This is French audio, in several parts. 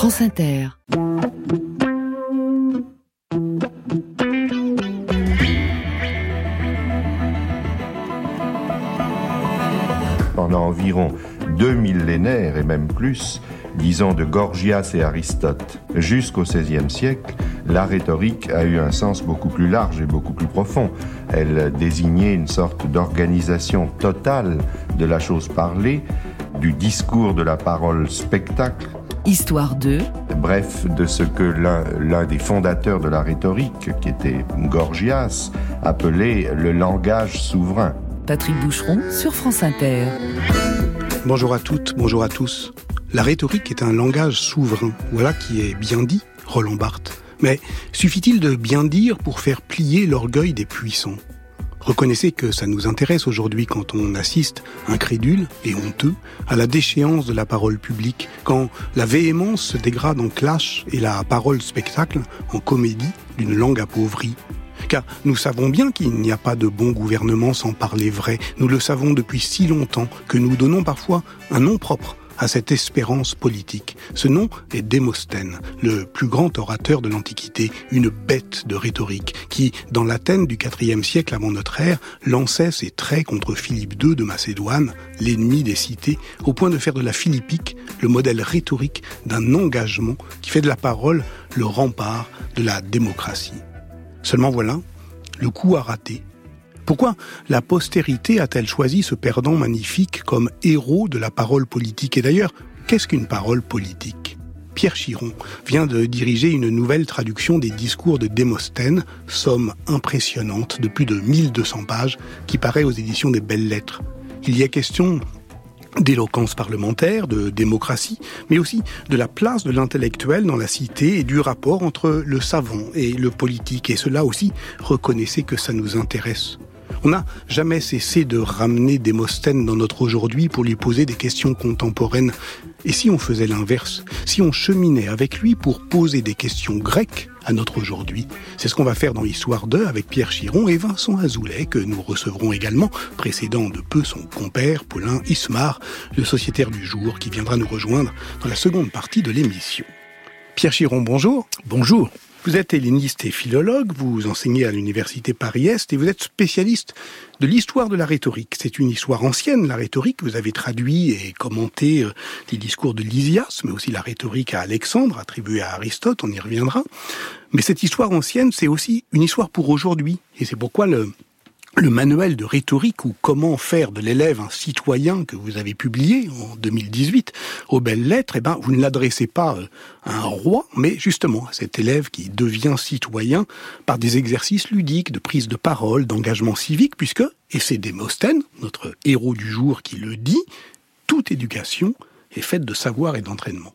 France Inter. Pendant environ deux millénaires et même plus, disons de Gorgias et Aristote, jusqu'au XVIe siècle, la rhétorique a eu un sens beaucoup plus large et beaucoup plus profond. Elle désignait une sorte d'organisation totale de la chose parlée, du discours de la parole spectacle. Histoire 2. Bref, de ce que l'un des fondateurs de la rhétorique, qui était Gorgias, appelait le langage souverain. Patrick Boucheron sur France Inter. Bonjour à toutes, bonjour à tous. La rhétorique est un langage souverain. Voilà qui est bien dit, Roland Barthes. Mais suffit-il de bien dire pour faire plier l'orgueil des puissants? Reconnaissez que ça nous intéresse aujourd'hui quand on assiste, incrédule et honteux, à la déchéance de la parole publique, quand la véhémence se dégrade en clash et la parole spectacle en comédie d'une langue appauvrie. Car nous savons bien qu'il n'y a pas de bon gouvernement sans parler vrai. Nous le savons depuis si longtemps que nous donnons parfois un nom propre à cette espérance politique. Ce nom est Démosthène, le plus grand orateur de l'Antiquité, une bête de rhétorique, qui, dans l'Athènes du IVe siècle avant notre ère, lançait ses traits contre Philippe II de Macédoine, l'ennemi des cités, au point de faire de la philippique le modèle rhétorique d'un engagement qui fait de la parole le rempart de la démocratie. Seulement voilà, le coup a raté pourquoi la postérité a-t-elle choisi ce perdant magnifique comme héros de la parole politique Et d'ailleurs, qu'est-ce qu'une parole politique? Pierre Chiron vient de diriger une nouvelle traduction des discours de Démosthène, somme impressionnante de plus de 1200 pages, qui paraît aux éditions des Belles Lettres. Il y est question d'éloquence parlementaire, de démocratie, mais aussi de la place de l'intellectuel dans la cité et du rapport entre le savant et le politique. Et cela aussi, reconnaissez que ça nous intéresse. On n'a jamais cessé de ramener Démosthène dans notre aujourd'hui pour lui poser des questions contemporaines. Et si on faisait l'inverse Si on cheminait avec lui pour poser des questions grecques à notre aujourd'hui C'est ce qu'on va faire dans l'Histoire 2 avec Pierre Chiron et Vincent Azoulay, que nous recevrons également, précédant de peu son compère, Paulin Ismar, le sociétaire du jour, qui viendra nous rejoindre dans la seconde partie de l'émission. Pierre Chiron, bonjour. Bonjour. Vous êtes helléniste et philologue, vous enseignez à l'université Paris-Est et vous êtes spécialiste de l'histoire de la rhétorique. C'est une histoire ancienne, la rhétorique. Vous avez traduit et commenté euh, les discours de Lysias, mais aussi la rhétorique à Alexandre, attribuée à Aristote, on y reviendra. Mais cette histoire ancienne, c'est aussi une histoire pour aujourd'hui. Et c'est pourquoi le, le manuel de rhétorique ou comment faire de l'élève un citoyen que vous avez publié en 2018 aux belles lettres, eh ben, vous ne l'adressez pas euh, à un roi, mais justement à cet élève qui devient citoyen par des exercices ludiques, de prise de parole, d'engagement civique, puisque, et c'est Démosthène, notre héros du jour qui le dit, toute éducation est faite de savoir et d'entraînement.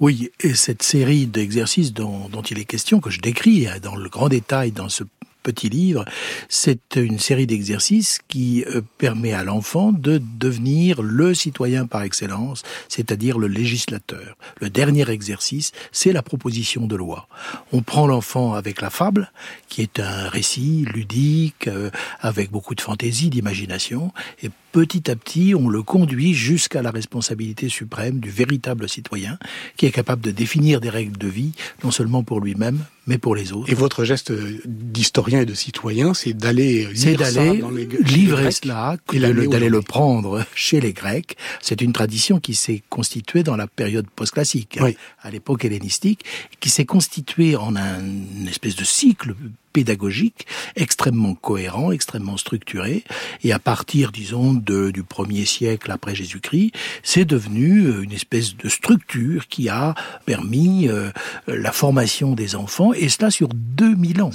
Oui, et cette série d'exercices dont, il est question, que je décris hein, dans le grand détail dans ce petit livre, c'est une série d'exercices qui euh, permet à l'enfant de devenir le citoyen par excellence, c'est-à-dire le législateur. Le dernier exercice, c'est la proposition de loi. On prend l'enfant avec la fable, qui est un récit ludique, euh, avec beaucoup de fantaisie, d'imagination, et petit à petit, on le conduit jusqu'à la responsabilité suprême du véritable citoyen, qui est capable de définir des règles de vie, non seulement pour lui-même, mais pour les autres. Et votre geste d'historien et de citoyen, c'est d'aller d'aller livrer cela, d'aller le prendre chez les Grecs. C'est une tradition qui s'est constituée dans la période post-classique, à l'époque hellénistique, qui s'est constituée en un, une espèce de cycle pédagogique extrêmement cohérent, extrêmement structuré. Et à partir, disons, de, du premier siècle après Jésus-Christ, c'est devenu euh, une espèce de structure qui a permis euh, la formation des enfants, et cela sur 2000 ans.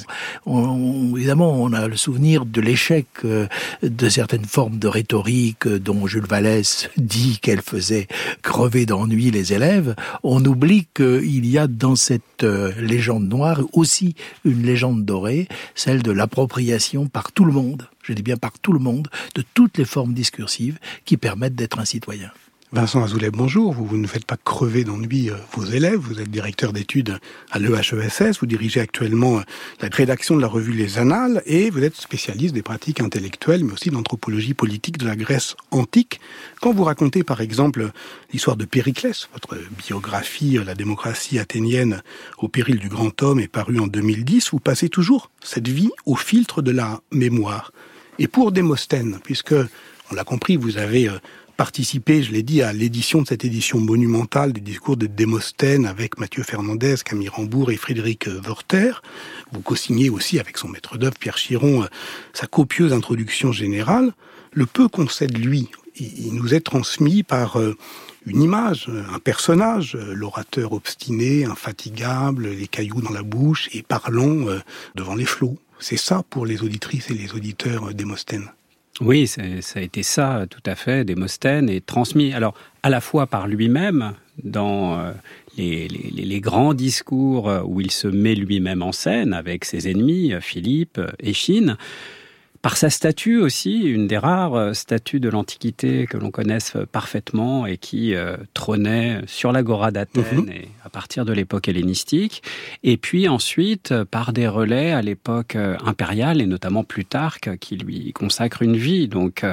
On, évidemment, on a le souvenir de l'échec euh, de certaines formes de rhétorique dont Jules Vallès dit qu'elle faisait crever d'ennui les élèves. On oublie qu'il y a dans cette légende noire aussi une légende dorée celle de l'appropriation par tout le monde, je dis bien par tout le monde, de toutes les formes discursives qui permettent d'être un citoyen. Vincent Azoulay, bonjour. Vous, ne faites pas crever d'ennui euh, vos élèves. Vous êtes directeur d'études à l'EHESS. Vous dirigez actuellement euh, la rédaction de la revue Les Annales et vous êtes spécialiste des pratiques intellectuelles, mais aussi d'anthropologie politique de la Grèce antique. Quand vous racontez, par exemple, l'histoire de Périclès, votre biographie La démocratie athénienne au péril du grand homme est parue en 2010, vous passez toujours cette vie au filtre de la mémoire. Et pour Démosthène, puisque, on l'a compris, vous avez euh, participé, je l'ai dit, à l'édition de cette édition monumentale des discours de Démosthène avec Mathieu Fernandez, Camille Rambourg et Frédéric Worter. Vous co-signez aussi avec son maître d'œuvre, Pierre Chiron, euh, sa copieuse introduction générale. Le peu qu'on sait de lui, il nous est transmis par euh, une image, un personnage, euh, l'orateur obstiné, infatigable, les cailloux dans la bouche et parlant devant les flots. C'est ça pour les auditrices et les auditeurs Démosthène. Oui, ça a été ça, tout à fait, Démosthène, et transmis, alors, à la fois par lui-même, dans euh, les, les, grands discours où il se met lui-même en scène avec ses ennemis, Philippe, et Chine, par sa statue aussi, une des rares euh, statues de l'Antiquité que l'on connaisse parfaitement et qui euh, trônait sur l'agora d'Athènes mhm. et à partir de l'époque hellénistique. Et puis ensuite, euh, par des relais à l'époque impériale et notamment Plutarque qui lui consacre une vie, donc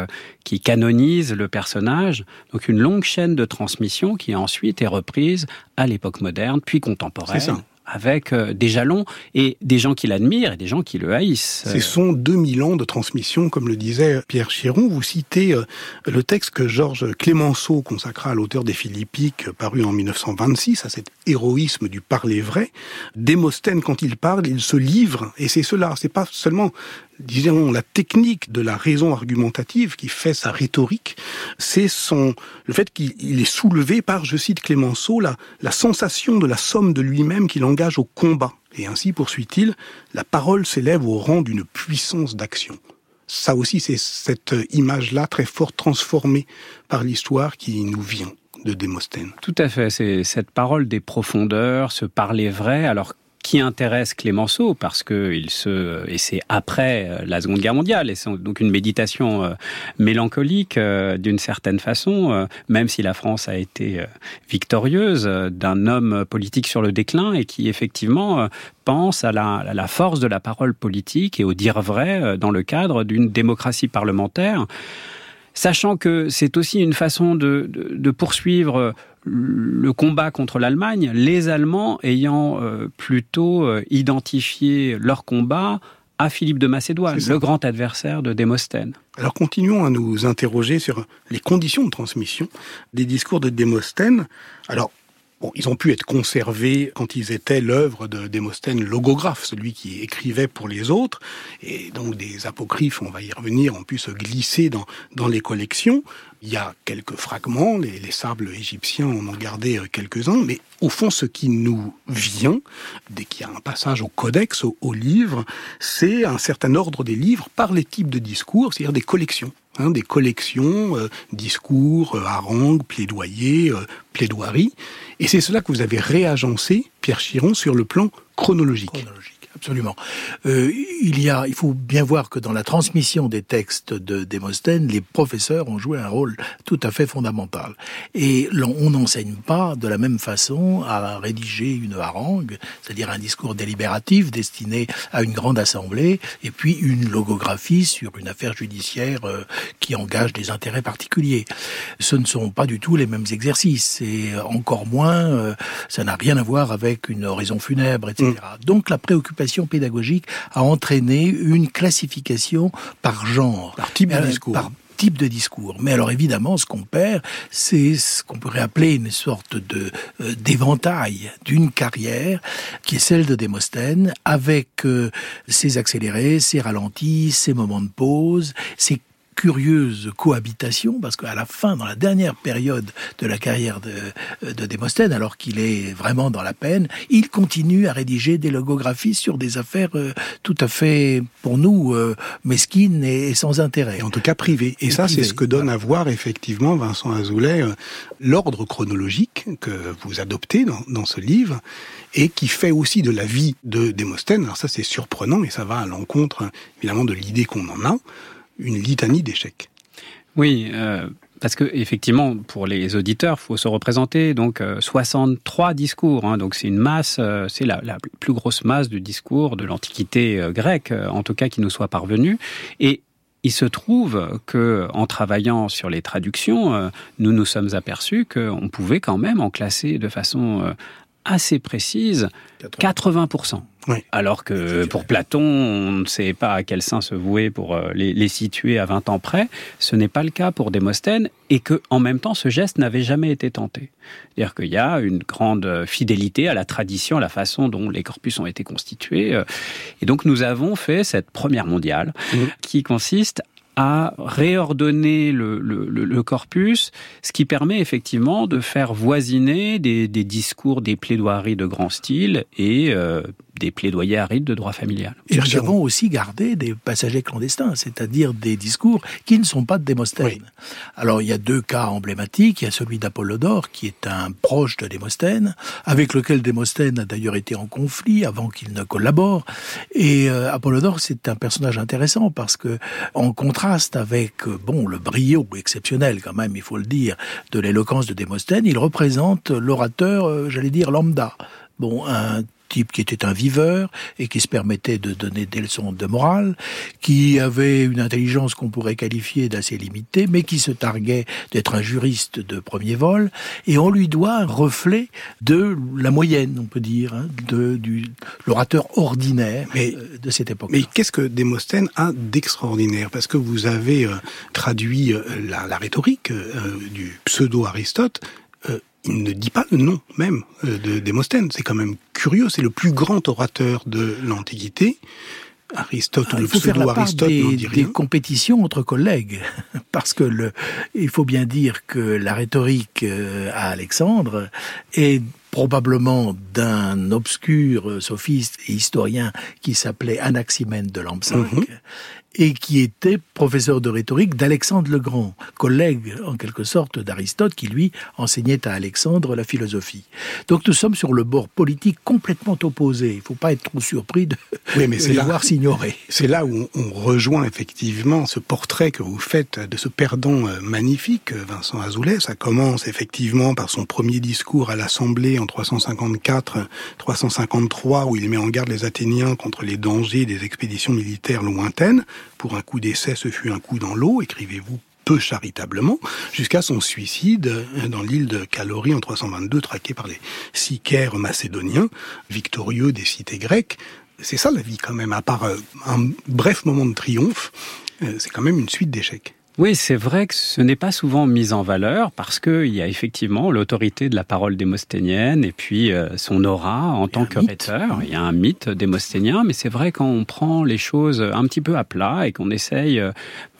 qui canonise le personnage. Donc une longue chaîne de transmission qui ensuite est reprise à l'époque moderne puis contemporaine avec euh, des jalons et des gens qui l'admirent et des gens qui le haïssent. Ce sont 2000 ans de transmission, comme le disait Pierre Chiron. Vous citez euh, le texte que Georges Clémenceau consacra à l'auteur des Philippiques, paru en 1926, à cet héroïsme du parler vrai. Démosthène, quand il parle, il se livre, et c'est cela. C'est pas seulement disons, la technique de la raison argumentative qui fait sa rhétorique, c'est son, le fait qu'il est soulevé par, je cite Clémenceau, la, sensation de la somme de lui-même qu'il engage au combat. Et ainsi, poursuit-il, la parole s'élève au rang d'une puissance d'action. Ça aussi, c'est cette image-là très fort transformée par l'histoire qui nous vient de Démosthène. Tout à fait, c'est cette parole des profondeurs, ce parler vrai, alors qui intéresse Clémenceau parce que il se et c'est après euh, la Seconde Guerre mondiale et c'est donc une méditation euh, mélancolique euh, d'une certaine façon, même si la France a été victorieuse d'un homme politique sur le déclin et qui effectivement pense à la, à la force de la parole politique et au dire vrai dans le cadre d'une démocratie parlementaire sachant que c'est aussi une façon de, de, de poursuivre le combat contre l'Allemagne, les Allemands ayant euh, plutôt euh, identifié leur combat à Philippe de Macédoine, le grand adversaire de Démosthène. Alors continuons à nous interroger sur les conditions de transmission des discours de Démosthène. Alors Ils ont pu être conservés quand ils étaient l'œuvre de Démosthène logographe, celui qui écrivait pour les autres, et donc des apocryphes, on va y revenir, ont pu se glisser dans les collections. Il y a quelques fragments, les, les sables égyptiens en ont gardé euh, quelques-uns, mais au fond, ce qui nous vient, dès qu'il y a un passage au codex, au, livre, c'est un certain ordre des livres par les types de discours, c'est-à-dire des collections. Hein, des collections, euh, discours, euh, harangues, plaidoyers, plaidoiries. Et c'est cela que vous avez réagencé, Pierre Chiron, sur le plan chronologique. Absolument. Euh, il y a, il faut bien voir que dans la transmission des textes de Démosthène, les professeurs ont joué un rôle tout à fait fondamental. Et on n'enseigne pas de la même façon à rédiger une harangue, c'est-à-dire un discours délibératif destiné à une grande assemblée, et puis une logographie sur une affaire judiciaire euh, qui engage des intérêts particuliers. Ce ne sont pas du tout les mêmes exercices, et encore moins, euh, ça n'a rien à voir avec une oraison funèbre, etc. Mm. Donc la préoccupation pédagogique a entraîné une classification par genre. Par type de euh, discours type de discours. Mais alors évidemment, ce qu'on perd, c'est ce qu'on pourrait appeler une sorte de euh, d'éventail d'une carrière qui est celle de Démosthène, avec euh, ses accélérés, ses ralentis, ses moments de pause, ses curieuse cohabitation, parce qu'à la fin, dans la dernière période de la carrière de, de Démosthène, alors qu'il est vraiment dans la peine, il continue à rédiger des logographies sur des affaires euh, tout à fait, pour nous, euh, mesquines et, sans intérêt. en tout cas privées. Et, ça, c'est ce que donne à voir, effectivement, Vincent Azoulay, euh, l'ordre chronologique que vous adoptez dans, dans ce livre, et qui fait aussi de la vie de Démosthène, alors ça c'est surprenant, et ça va à l'encontre, évidemment, de l'idée qu'on en a, une litanie d'échecs. Oui, euh, parce que effectivement, pour les auditeurs, faut se représenter donc 63 discours. Hein, donc c'est une masse, c'est la, la, plus grosse masse de discours de l'Antiquité grecque, en tout cas qui nous soit parvenue. Et il se trouve que, en travaillant sur les traductions, euh, nous nous sommes aperçus qu'on pouvait quand même en classer de façon euh, assez précise 80%. Alors que pour Platon, on ne sait pas à quel sein se vouer pour euh, les, situer à 20 ans près. Ce n'est pas le cas pour Démosthène et que, en même temps, ce geste n'avait jamais été tenté. C'est-à-dire qu'il y a une grande fidélité à la tradition, à la façon dont les corpus ont été constitués. Euh. Et donc, nous avons fait cette première mondiale mmh. qui consiste à réordonner le, le, le, corpus, ce qui permet effectivement de faire voisiner des, des discours, des plaidoiries de grand style et euh, des plaidoyers arides de droit familial. Et nous avons aussi gardé des passagers clandestins, c'est-à-dire des discours qui ne sont pas de Démosthène. Alors il y a deux cas emblématiques. Il y a celui d'Apollodore, qui est un proche de Démosthène, avec lequel Démosthène a d'ailleurs été en conflit avant qu'il ne collabore. Et euh, Apollodore, c'est un personnage intéressant parce que, en contraste avec euh, bon le brio exceptionnel quand même, il faut le dire, de l'éloquence de Démosthène, il représente l'orateur, euh, j'allais dire lambda. Bon, un type qui était un viveur et qui se permettait de donner des leçons de morale, qui avait une intelligence qu'on pourrait qualifier d'assez limitée, mais qui se targuait d'être un juriste de premier vol, et on lui doit un reflet de la moyenne, on peut dire, hein, de du l'orateur ordinaire mais, euh, de cette époque. Mais qu'est-ce que Démosthène a d'extraordinaire? Parce que vous avez euh, traduit euh, la, la, rhétorique du pseudo-Aristote il ne dit pas le nom même euh, de Démosthène. C'est quand même curieux. C'est le plus grand orateur de l'Antiquité. Aristote ah, le pseudo-Aristote des, des compétitions entre collègues, parce que le, il faut bien dire que la rhétorique euh, à Alexandre est probablement d'un obscur sophiste et historien qui s'appelait Anaximène de Lampsaque, mhm et qui était professeur de rhétorique d'Alexandre le Grand, collègue en quelque sorte d'Aristote, qui lui enseignait à Alexandre la philosophie. Donc nous sommes sur le bord politique complètement opposé. Il ne faut pas être trop surpris de, oui, mais de voir s'ignorer. C'est là où on rejoint effectivement ce portrait que vous faites de ce perdant euh, magnifique, Vincent Azoulay. Ça commence effectivement par son premier discours à l'Assemblée en 354-353, où il met en garde les Athéniens contre les dangers des expéditions militaires lointaines. Pour un coup d'essai, ce fut un coup dans l'eau, écrivez-vous peu charitablement, jusqu'à son suicide dans l'île de Calorie en 322, traqué par les sicaires macédoniens, victorieux des cités grecques. C'est ça la vie quand même, à part euh, un bref moment de triomphe, euh, c'est quand même une suite d'échecs. Oui, c'est vrai que ce n'est pas souvent mis en valeur parce qu'il y a effectivement l'autorité de la parole démosthénienne et puis euh, son aura en tant que rhéteur. Il y a un mythe démosthénien, mais c'est vrai quand on prend les choses un petit peu à plat et qu'on essaye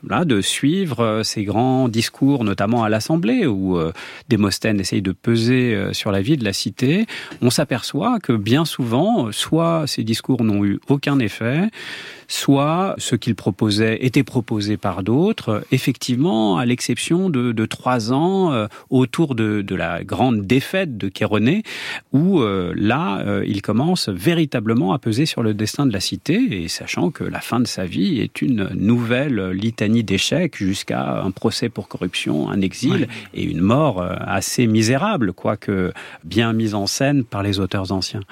euh, de suivre euh, ces grands discours, notamment à l'Assemblée, où euh, Démosthène essaye de peser euh, sur la vie de la cité, on s'aperçoit que bien souvent, soit ces discours n'ont eu aucun effet, soit ce qu'il proposait était proposé par d'autres, effectivement, à l'exception de, trois ans autour de, la grande défaite de Chéronée, où là, il commence véritablement à peser sur le destin de la cité, et sachant que la fin de sa vie est une nouvelle litanie d'échecs jusqu'à un procès pour corruption, un exil et une mort euh, assez misérable, quoique bien mise en scène par les auteurs anciens.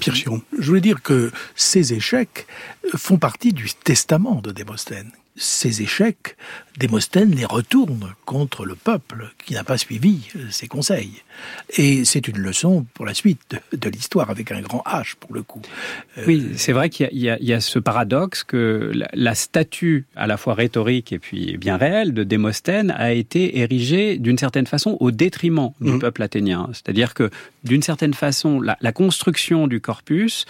Pierre Chiron. Je voulais dire que ces échecs font partie du testament de Démosthène, ces échecs, Démosthène les retourne contre le peuple qui n'a pas suivi ses conseils. Et c'est une leçon pour la suite de, l'histoire, avec un grand H pour le coup. Euh, oui, c'est vrai qu'il y, y, a ce paradoxe que la, statue, à la fois rhétorique et puis bien réelle, de Démosthène a été érigée d'une certaine façon au détriment du mmh. peuple athénien. C'est-à-dire que d'une certaine façon, la, la construction du corpus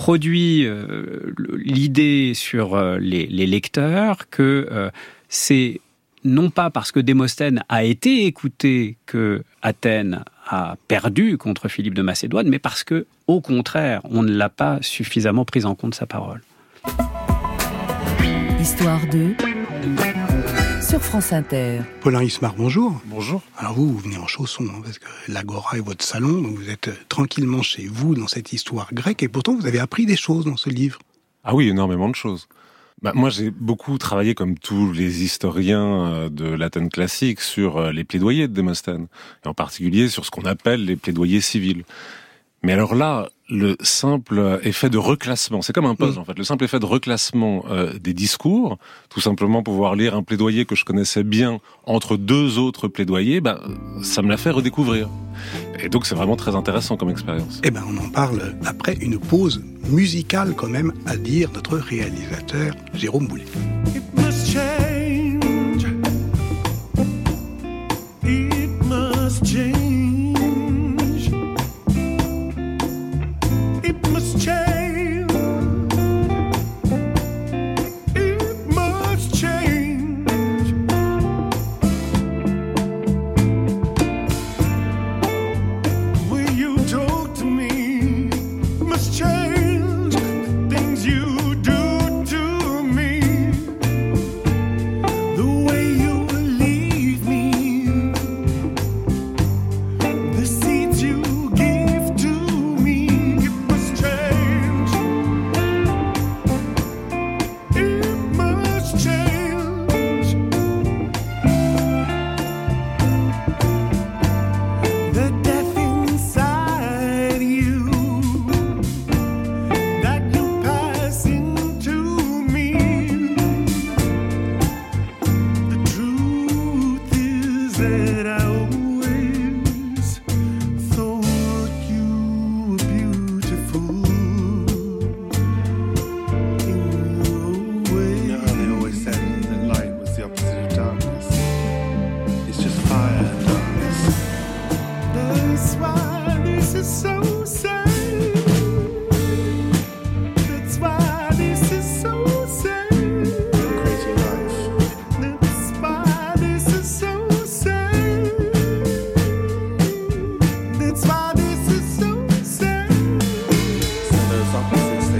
produit euh, l'idée sur euh, les, lecteurs que euh, c'est non pas parce que Démosthène a été écouté que Athènes a perdu contre Philippe de Macédoine, mais parce que, au contraire, on ne l'a pas suffisamment pris en compte sa parole. Histoire de sur France Inter. Paulin Ismar, bonjour. Bonjour. Alors vous, vous venez en chaussons, hein, parce que l'Agora est votre salon, donc vous êtes euh, tranquillement chez vous dans cette histoire grecque, et pourtant vous avez appris des choses dans ce livre. Ah oui, énormément de choses. bah, moi, j'ai beaucoup travaillé, comme tous les historiens euh, de l'Athènes classique, sur euh, les plaidoyers de Démosthène, et en particulier sur ce qu'on appelle les plaidoyers civils. Mais alors là, le simple effet de reclassement, c'est comme un puzzle mm. en fait, le simple effet de reclassement euh, des discours, tout simplement pouvoir lire un plaidoyer que je connaissais bien entre deux autres plaidoyers, ben, ça me l'a fait redécouvrir. Et donc c'est vraiment très intéressant comme expérience. Eh ben on en parle après une pause musicale quand même, à dire notre réalisateur Jérôme Boulet.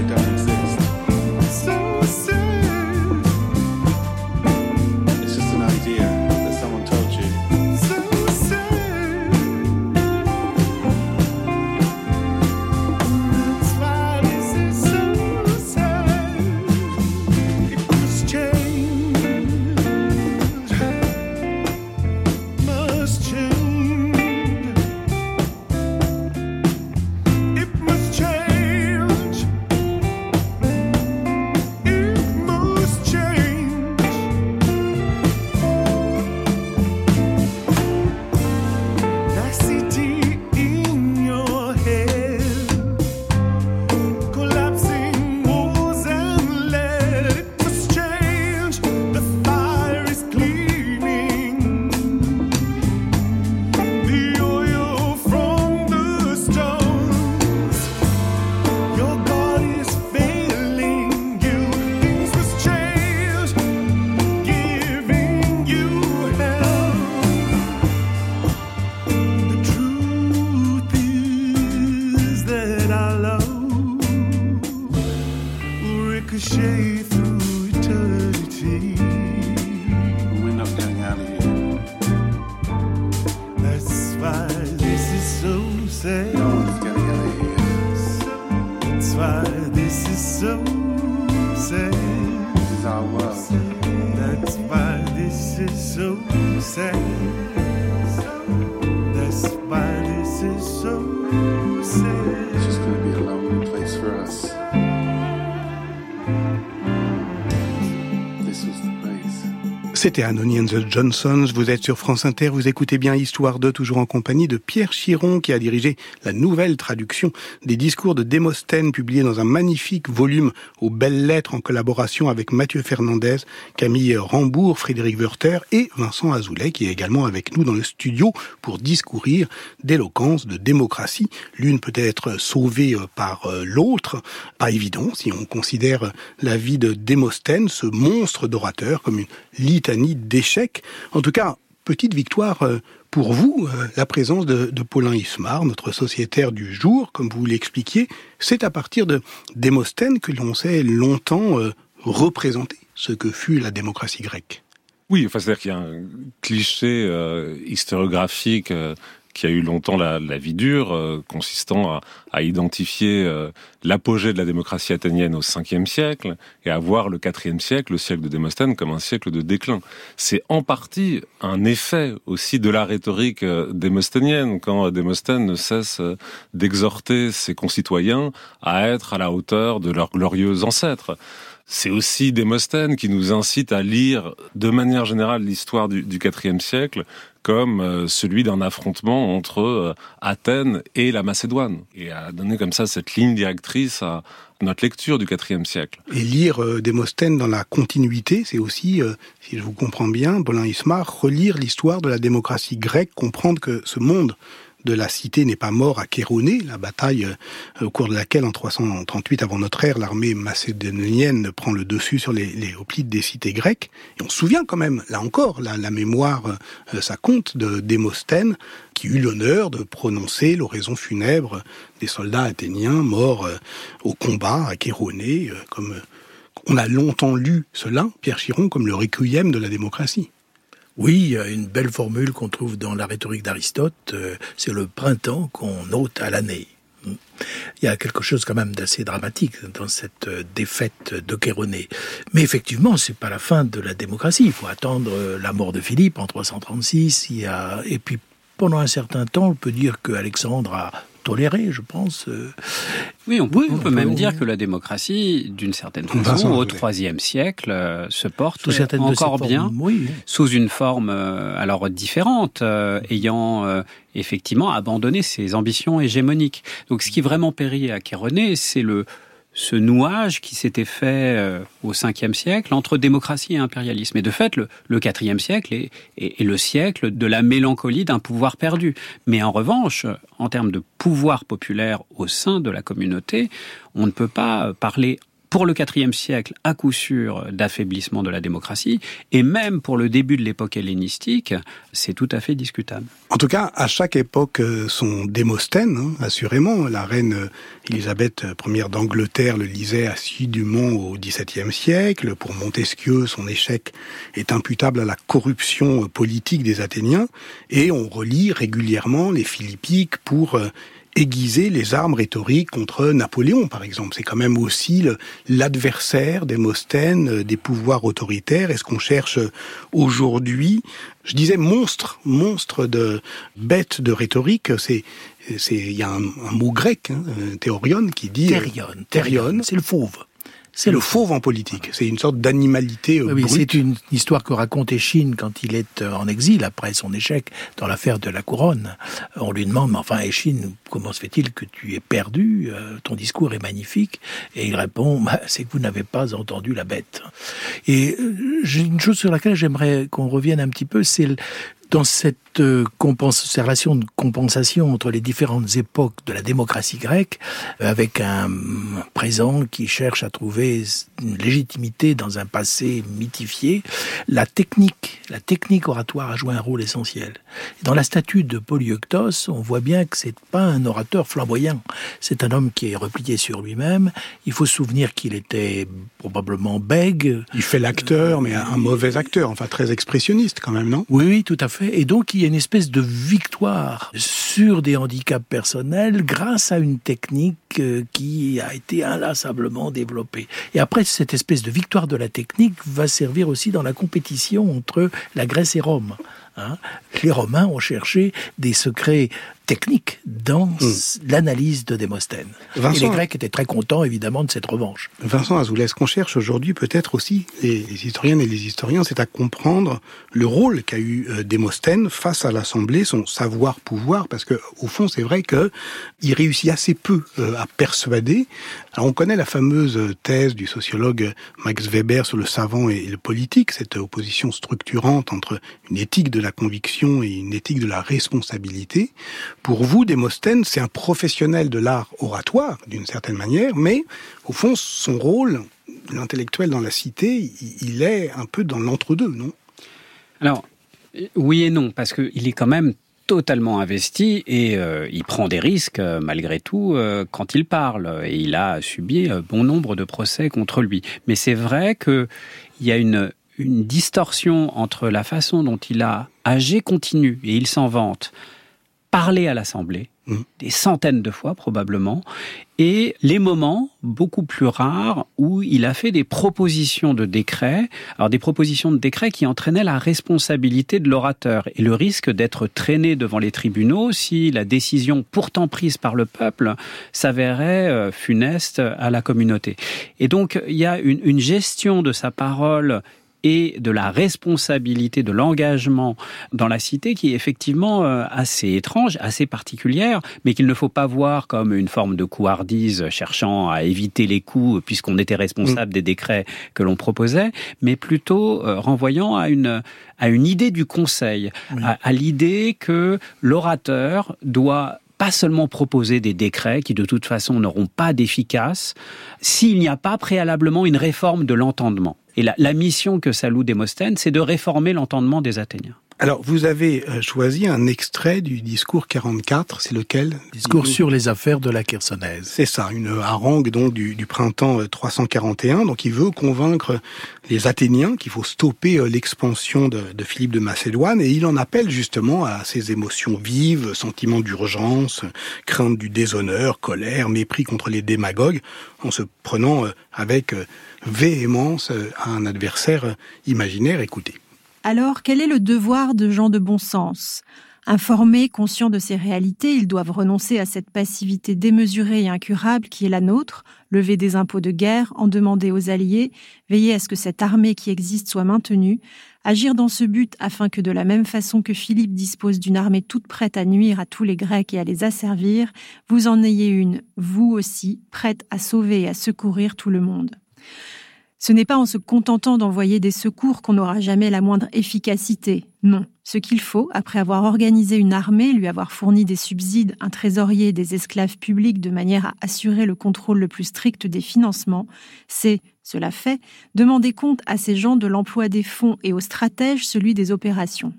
they don't exist. C'était Anony and the Johnsons, vous êtes sur France Inter, vous écoutez bien Histoire de toujours en compagnie de Pierre Chiron qui a dirigé la nouvelle traduction des discours de Démosthène publié dans un magnifique volume aux belles lettres en collaboration avec Mathieu Fernandez, Camille Rambourg, Frédéric Werther et Vincent Azoulay qui est également avec nous dans le studio pour discourir d'éloquence, de démocratie. L'une peut être sauvée euh, par euh, l'autre, pas évident si on considère la vie de Démosthène, ce monstre d'orateur, comme une litanie d'échecs. En tout cas, petite victoire euh, pour vous, euh, la présence de, Paulin Ismar, notre sociétaire du jour, comme vous l'expliquiez, c'est à partir de Démosthène que l'on sait longtemps euh, représenter ce que fut la démocratie grecque. Oui, enfin, c'est-à-dire qu'il y a un cliché historiographique qui a eu longtemps la, vie dure, euh, consistant à, identifier euh, l'apogée de la démocratie athénienne au 5e siècle et à voir le 4e siècle, le siècle de Démosthène, comme un siècle de déclin. C'est en partie un effet aussi de la rhétorique euh, démosthénienne, quand Démosthène ne cesse d'exhorter ses concitoyens à être à la hauteur de leurs glorieux ancêtres. C'est aussi Démosthène qui nous incite à lire de manière générale l'histoire du, IVe siècle comme euh, celui d'un affrontement entre euh, Athènes et la Macédoine, et à donner comme ça cette ligne directrice à notre lecture du IVe siècle. Et lire euh, Démosthène dans la continuité, c'est aussi, si je vous comprends bien, Bolin Ismar, relire l'histoire de la démocratie grecque, comprendre que ce monde de la cité n'est pas mort à Kéroné, la bataille euh, au cours de laquelle en 338 avant notre ère, l'armée macédonienne prend le dessus sur les, hoplites des cités grecques. Et on se souvient quand même, là encore, la, mémoire, euh, ça compte, de Démosthène, qui eut l'honneur de prononcer l'oraison funèbre des soldats athéniens morts euh, au combat à Kéroné, comme on a longtemps lu cela, Pierre Chiron, comme le requiem de la démocratie. Oui, une belle formule qu'on trouve dans la rhétorique d'Aristote, euh, c'est le printemps qu'on ôte à l'année. Il y a quelque chose quand même d'assez dramatique dans cette euh, défaite de Chéronée. Mais effectivement, c'est pas la fin de la démocratie. Il faut attendre euh, la mort de Philippe en 336. Il y a... Et puis, pendant un certain temps, on peut dire qu'Alexandre a toléré, je pense. Euh. Oui, on, peut, même dire que la démocratie, d'une certaine façon, au IIIe siècle, euh, se porte encore bien, sous une forme euh, alors différente, ayant effectivement abandonné ses ambitions hégémoniques. Donc, ce qui vraiment périt à Kéroné, c'est le ce nouage qui s'était fait euh, au 5e siècle entre démocratie et impérialisme. Et de fait, le, 4e siècle est, le siècle de la mélancolie d'un pouvoir perdu. Mais en revanche, en termes de pouvoir populaire au sein de la communauté, on ne peut pas parler pour le IVe siècle, à coup sûr, d'affaiblissement de la démocratie, et même pour le début de l'époque hellénistique, c'est tout à fait discutable. En tout cas, à chaque époque, euh, son Démosthène, hein, assurément, la reine Élisabeth Ier d'Angleterre le lisait assidûment au XVIIe siècle. Pour Montesquieu, son échec est imputable à la corruption politique des Athéniens, et on relit régulièrement les Philippiques pour euh, aiguiser les armes rhétoriques contre Napoléon, par exemple. C'est quand même aussi l'adversaire des euh, des pouvoirs autoritaires. Est-ce qu'on cherche aujourd'hui, je disais monstre, monstre de bête de rhétorique, c'est il y a un, mot grec, hein, théorion, qui dit... Thérion. Thérion. C'est le fauve. C'est le fauve en politique. C'est une sorte d'animalité euh, oui, C'est une histoire que raconte Échine quand il est euh, en exil après son échec dans l'affaire de la couronne. On lui demande, mais enfin Échine, comment se fait-il que tu es perdu euh, Ton discours est magnifique? Et il répond, bah, c'est que vous n'avez pas entendu la bête. Et j'ai une chose sur laquelle j'aimerais qu'on revienne un petit peu, c'est dans cette euh, relation de compensation entre les différentes époques de la démocratie grecque, euh, avec un présent qui cherche à trouver une légitimité dans un passé mythifié, la technique, la technique oratoire a joué un rôle essentiel. Dans la statue de Polyeuctos, on voit bien que c'est pas un orateur flamboyant. C'est un homme qui est replié sur lui-même. Il faut se souvenir qu'il était probablement bègue. Il fait l'acteur, mais un mauvais acteur, enfin très expressionniste quand même, non? Oui, oui, tout à fait. Et donc, il y a une espèce de victoire sur des handicaps personnels grâce à une technique euh, qui a été inlassablement développée. Et après, cette espèce de victoire de la technique va servir aussi dans la compétition entre la Grèce et Rome. Hein. les Romains ont cherché des secrets technique dans hmm. l'analyse de Démosthène. et les Grecs étaient très contents, évidemment, de cette revanche. Vincent Azoulay, ce qu'on cherche aujourd'hui, peut-être aussi, les, historiennes et les historiens, c'est à comprendre le rôle qu'a eu euh, Démosthène face à l'Assemblée, son savoir-pouvoir, parce que au fond, c'est vrai qu'il réussit assez peu euh, à persuader. Alors, on connaît la fameuse thèse du sociologue Max Weber sur le savant et le politique, cette opposition structurante entre une éthique de la conviction et une éthique de la responsabilité. Pour vous, Démosthène, c'est un professionnel de l'art oratoire, d'une certaine manière, mais au fond, son rôle, l'intellectuel dans la cité, il est un peu dans l'entre-deux, non? Alors, oui et non, parce qu'il est quand même totalement investi et euh, il prend des risques euh, malgré tout euh, quand il parle. Et il a subi bon nombre de procès contre lui. Mais c'est vrai qu'il y a une, une distorsion entre la façon dont il a agi continu et il s'en vante parlé à l'Assemblée, mmh. des centaines de fois probablement, et les moments beaucoup plus rares où il a fait des propositions de décret, alors des propositions de décret qui entraînaient la responsabilité de l'orateur et le risque d'être traîné devant les tribunaux si la décision pourtant prise par le peuple s'avérait euh, funeste à la communauté. Et donc il y a une, une gestion de sa parole et de la responsabilité de l'engagement dans la cité qui est effectivement euh, assez étrange, assez particulière, mais qu'il ne faut pas voir comme une forme de couardise cherchant à éviter les coups puisqu'on était responsable mm. des décrets que l'on proposait, mais plutôt euh, renvoyant à une à une idée du conseil, à l'idée que l'orateur doit pas seulement proposer des décrets qui de toute façon n'auront pas d'efficace s'il n'y a pas préalablement une réforme de l'entendement. Et la, mission que Salou Démosthène, c'est de réformer l'entendement des Athéniens. Alors, vous avez euh, choisi un extrait du discours 44, c'est lequel? Discours sur les affaires de la Chersonèse. C'est ça, une harangue donc du, du, printemps 341. Euh, donc, il veut convaincre les Athéniens qu'il faut stopper euh, l'expansion de, de, Philippe de Macédoine, et il en appelle justement à ces émotions vives, sentiments d'urgence, crainte du déshonneur, colère, mépris contre les démagogues, en se prenant avec véhémence à un adversaire imaginaire. Écoutez. Alors, quel est le devoir de gens de bon sens? Informés, conscients de ces réalités, ils doivent renoncer à cette passivité démesurée et incurable qui est la nôtre, lever des impôts de guerre, en demander aux alliés, veiller à ce que cette armée qui existe soit maintenue, agir dans ce but afin que de la même façon que Philippe dispose d'une armée toute prête à nuire à tous les Grecs et à les asservir, vous en ayez une, vous aussi, prête à sauver et à secourir tout le monde. Ce n'est pas en se contentant d'envoyer des secours qu'on n'aura jamais la moindre efficacité. Non. Ce qu'il faut, après avoir organisé une armée, lui avoir fourni des subsides, un trésorier, des esclaves publics de manière à assurer le contrôle le plus strict des financements, c'est, cela fait, demander compte à ces gens de l'emploi des fonds et aux stratèges celui des opérations.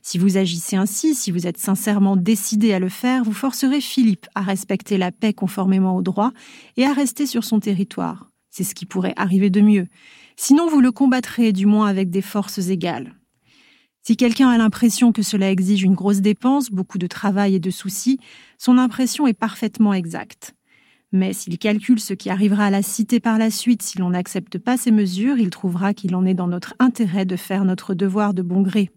Si vous agissez ainsi, si vous êtes sincèrement décidé à le faire, vous forcerez Philippe à respecter la paix conformément au droit et à rester sur son territoire. C'est ce qui pourrait arriver de mieux. Sinon, vous le combattrez du moins avec des forces égales. Si quelqu'un a l'impression que cela exige une grosse dépense, beaucoup de travail et de soucis, son impression est parfaitement exacte. Mais s'il calcule ce qui arrivera à la cité par la suite si l'on n'accepte pas ces mesures, il trouvera qu'il en est dans notre intérêt de faire notre devoir de bon gré.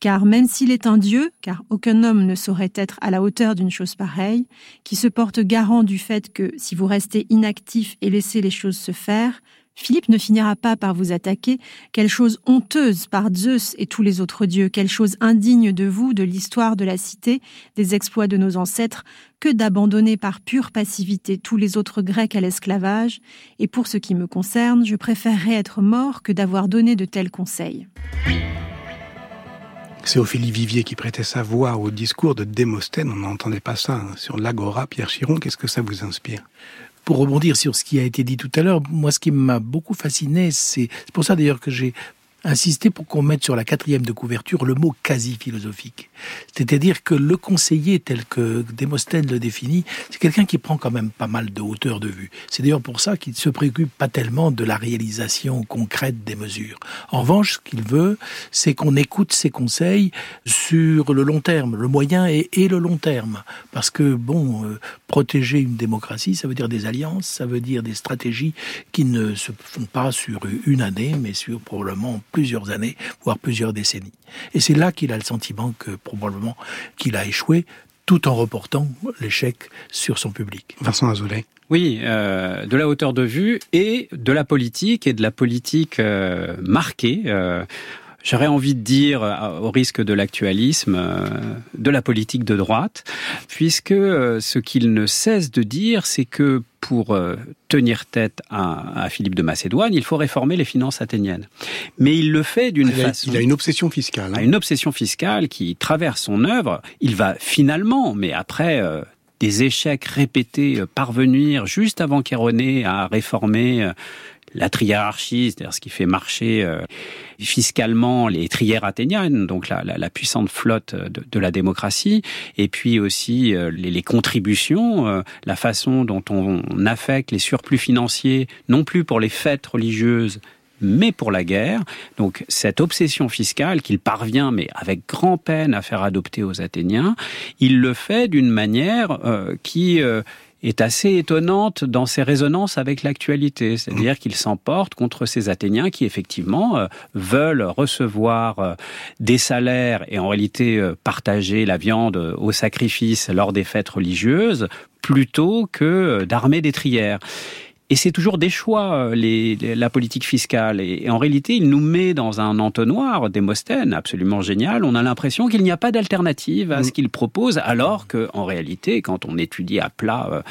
Car même s'il est un Dieu, car aucun homme ne saurait être à la hauteur d'une chose pareille, qui se porte garant du fait que si vous restez inactif et laissez les choses se faire, Philippe ne finira pas par vous attaquer, quelle chose honteuse par Zeus et tous les autres dieux, quelle chose indigne de vous, de l'histoire de la cité, des exploits de nos ancêtres, que d'abandonner par pure passivité tous les autres Grecs à l'esclavage, et pour ce qui me concerne, je préférerais être mort que d'avoir donné de tels conseils. C'est Ophélie Vivier qui prêtait sa voix au discours de Démosthène. On n'entendait pas ça hein. sur l'Agora. Pierre Chiron, qu'est-ce que ça vous inspire? Pour rebondir sur ce qui a été dit tout à l'heure, moi, ce qui m'a beaucoup fasciné, c'est pour ça d'ailleurs que j'ai insister pour qu'on mette sur la quatrième de couverture le mot quasi philosophique. C'est-à-dire que le conseiller tel que Démosthène le définit, c'est quelqu'un qui prend quand même pas mal de hauteur de vue. C'est d'ailleurs pour ça qu'il ne se préoccupe pas tellement de la réalisation concrète des mesures. En revanche, ce qu'il veut, c'est qu'on écoute ses conseils sur le long terme, le moyen et, le long terme. Parce que, bon, euh, protéger une démocratie, ça veut dire des alliances, ça veut dire des stratégies qui ne se font pas sur une année, mais sur probablement plusieurs années, voire plusieurs décennies. Et c'est là qu'il a le sentiment que probablement qu'il a échoué, tout en reportant l'échec sur son public. Vincent Azoulay. Oui, euh, de la hauteur de vue et de la politique et de la politique euh, marquée. Euh, j'aurais envie de dire, au risque de l'actualisme, de la politique de droite, puisque ce qu'il ne cesse de dire, c'est que pour euh, tenir tête à, Philippe de Macédoine, il faut réformer les finances athéniennes. Mais il le fait d'une façon... Il a une obsession fiscale. Hein. Une obsession fiscale qui traverse son œuvre. Il va finalement, mais après euh, des échecs répétés, euh, parvenir juste avant qu'Héroné à réformer la triarchie, c'est-à-dire ce qui fait marcher euh, fiscalement les trières athéniennes, donc la, la, puissante flotte de, de, la démocratie, et puis aussi euh, les, les, contributions, euh, la façon dont on, affecte les surplus financiers, non plus pour les fêtes religieuses, mais pour la guerre. Donc cette obsession fiscale qu'il parvient, mais avec grand peine, à faire adopter aux Athéniens, il le fait d'une manière euh, qui euh, est assez étonnante dans ses résonances avec l'actualité. C'est-à-dire qu'il s'emporte contre ces Athéniens qui, effectivement, euh, veulent recevoir euh, des salaires et en réalité euh, partager la viande au sacrifice lors des fêtes religieuses plutôt que d'armer des trières. Et c'est toujours des choix, euh, les, la politique fiscale. Et, en réalité, il nous met dans un entonnoir, Démosthène, absolument génial. On a l'impression qu'il n'y a pas d'alternative à ce mm. qu'il propose, alors que, en réalité, quand on étudie à plat euh,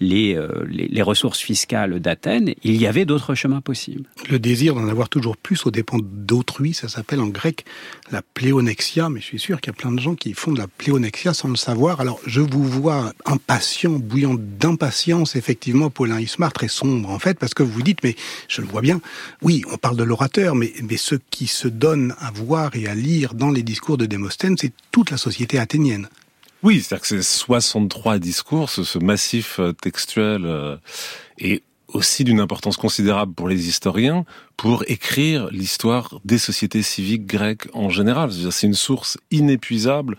les, euh, les, les ressources fiscales d'Athènes, il y avait d'autres chemins possibles. Le désir d'en avoir toujours plus aux dépens d'autrui, ça s'appelle en grec la pléonexia, mais je suis sûr qu'il y a plein de gens qui font de la pléonexia sans le savoir. Alors, je vous vois impatient, bouillant d'impatience, effectivement, Paulin Ismar, très sombre en fait, parce que vous dites, mais je le vois bien, oui, on parle de l'orateur, mais, mais ce qui se donne à voir et à lire dans les discours de Démosthène, c'est toute la société athénienne. Oui, c'est-à-dire que c'est 63 discours, ce massif euh, textuel euh, est aussi d'une importance considérable pour les historiens pour écrire l'histoire des sociétés civiques grecques en général. C'est une source inépuisable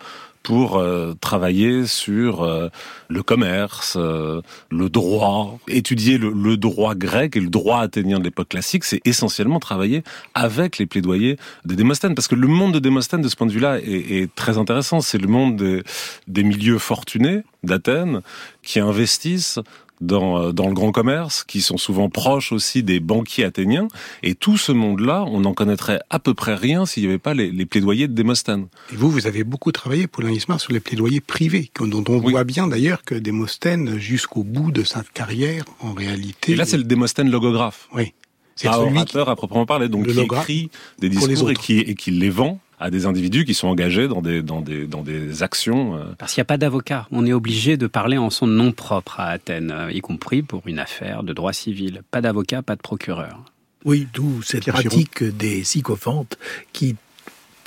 pour euh, travailler sur euh, le commerce, euh, le droit, étudier le, droit grec et le droit athénien de l'époque classique, c'est essentiellement travailler avec les plaidoyers de Démosthène, parce que le monde de Démosthène, de ce point de vue-là, est, très intéressant. C'est le monde des, des milieux fortunés d'Athènes qui investissent dans, euh, dans le grand commerce, qui sont souvent proches aussi des banquiers athéniens. Et tout ce monde-là, on n'en connaîtrait à peu près rien s'il n'y avait pas les, les, plaidoyers de Démosthène. Et vous, vous avez beaucoup travaillé, Paulin Ismar, sur les plaidoyers privés, dont on voit bien d'ailleurs que Démosthène, jusqu'au bout de sa carrière, en réalité... Et là, c'est le Démosthène logographe. Oui. C'est celui orateur qui... à proprement parler, donc qui écrit des discours et qui, et qui les vend à des individus qui sont engagés dans des, dans des, dans des actions. Euh. Parce qu'il n'y a pas d'avocat. On est obligé de parler en son nom propre à Athènes, euh, y compris pour une affaire de droit civil. Pas d'avocat, pas de procureur. Oui, d'où cette pratique des sycophantes qui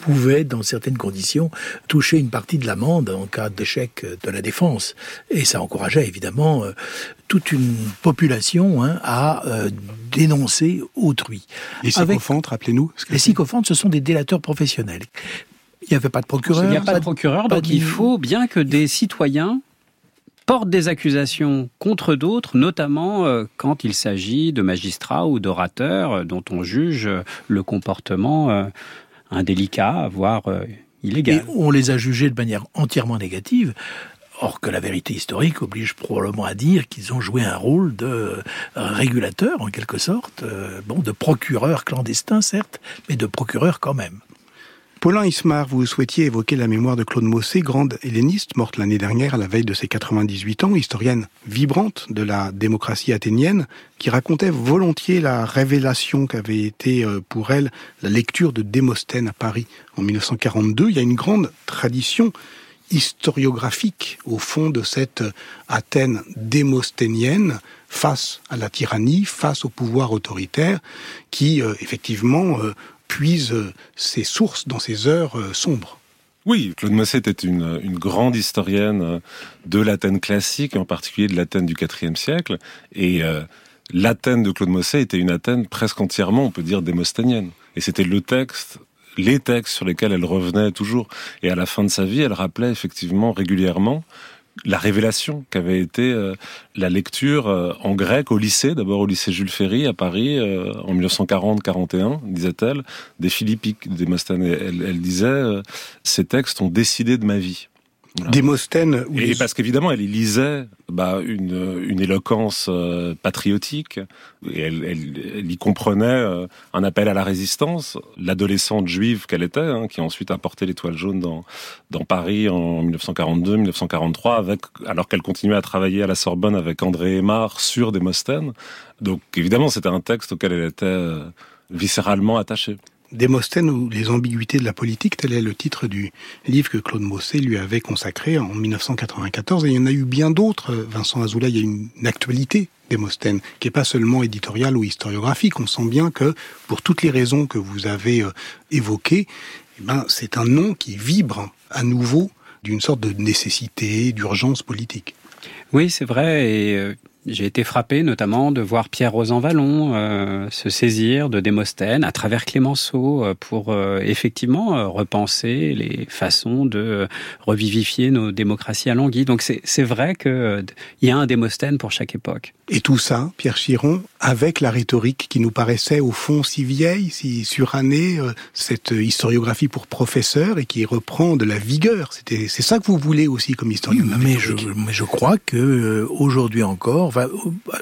pouvait, dans certaines conditions, toucher une partie de l'amende en cas d'échec de la défense. Et ça encourageait évidemment euh, toute une population hein, à euh, dénoncer autrui. Les sycophantes, rappelez-nous. Les sycophantes, ce sont des délateurs professionnels. Il n'y avait pas de procureur. Il n'y a pas, de procureur, donc il faut bien que des citoyens portent des accusations contre d'autres, notamment euh, quand il s'agit de magistrats ou d'orateurs dont on juge le comportement indélicat, voire euh, illégal. On les a jugés de manière entièrement négative. Or que la vérité historique oblige probablement à dire qu'ils ont joué un rôle de euh, régulateur, en quelque sorte, euh, bon, de procureur clandestin, certes, mais de procureur quand même. Paulin Ismar, vous souhaitiez évoquer la mémoire de Claude Mossé, grande helléniste, morte l'année dernière à la veille de ses 98 ans, historienne vibrante de la démocratie athénienne, qui racontait volontiers la révélation qu'avait été euh, pour elle la lecture de Démosthène à Paris en 1942. Il y a une grande tradition historiographique au fond de cette Athènes démosthénienne face à la tyrannie, face au pouvoir autoritaire, qui euh, effectivement euh, puise euh, ses sources dans ses heures euh, sombres. Oui, Claude Mossé était une, grande historienne euh, de l'Athènes classique, en particulier de l'Athènes du IVe siècle. Et l'Athènes de Claude Mossé était une Athènes presque entièrement, on peut dire, démosténienne. Et c'était le texte, les textes sur lesquels elle revenait toujours. Et à la fin de sa vie, elle rappelait effectivement régulièrement la révélation qu'avait été euh, la lecture euh, en grec au lycée, d'abord au lycée Jules Ferry à Paris euh, en 1940-41, disait-elle, des Philippiques, des Mastane. Elle, elle disait ces textes ont décidé de ma vie. Démosthène. Et parce qu'évidemment, elle y lisait bah, une, une éloquence euh, patriotique, et elle, elle, y comprenait euh, un appel à la résistance. L'adolescente juive qu'elle était, hein, qui a ensuite a porté l'étoile jaune dans, dans Paris en 1942-1943, avec alors qu'elle continuait à travailler à la Sorbonne avec André Aymar sur Démosthène. Donc évidemment, c'était un texte auquel elle était euh, viscéralement attachée. Démosthène ou les ambiguïtés de la politique, tel est le titre du livre que Claude Mossé lui avait consacré en 1994. Et il y en a eu bien d'autres. Vincent Azoulay, il y a une actualité Démosthène, qui n'est pas seulement éditoriale ou historiographique. On sent bien que, pour toutes les raisons que vous avez euh, évoquées, eh ben, c'est un nom qui vibre à nouveau d'une sorte de nécessité, d'urgence politique. Oui, c'est vrai. Euh, J'ai été frappé notamment de voir Pierre Rosan Vallon euh, se saisir de Démosthène à travers Clémenceau euh, pour euh, effectivement repenser les façons de revivifier nos démocraties à languille. Donc c'est vrai qu'il y a un Démosthène pour chaque époque. Et tout ça, Pierre Chiron, avec la rhétorique qui nous paraissait au fond si vieille, si surannée, cette historiographie pour professeur et qui reprend de la vigueur. C'était c'est ça que vous voulez aussi comme historien. mais je mais je crois que aujourd'hui encore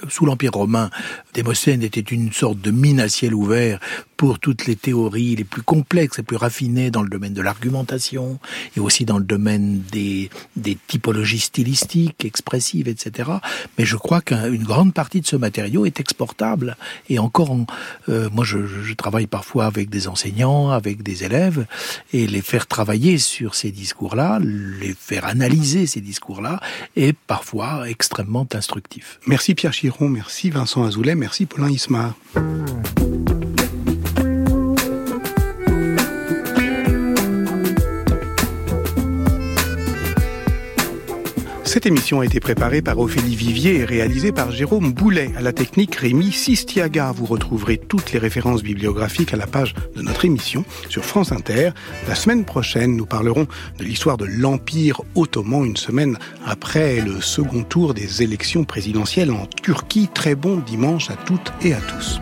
sous l'Empire romain, Démosthène était une sorte de mine à ciel ouvert pour toutes les théories les plus complexes, les plus raffinées dans le domaine de l'argumentation et aussi dans le domaine des, des typologies stylistiques, expressives, etc. Mais je crois qu'une grande partie de ce matériau est exportable. Et encore, euh, moi je, je travaille parfois avec des enseignants, avec des élèves, et les faire travailler sur ces discours-là, les faire analyser ces discours-là, est parfois extrêmement instructif. Merci Pierre Chiron, merci Vincent Azoulay, merci Paulin Ismar. Cette émission a été préparée par Ophélie Vivier et réalisée par Jérôme Boulet. À la technique, Rémi Sistiaga. Vous retrouverez toutes les références bibliographiques à la page de notre émission sur France Inter. La semaine prochaine, nous parlerons de l'histoire de l'Empire ottoman, une semaine après le second tour des élections présidentielles en Turquie. Très bon dimanche à toutes et à tous.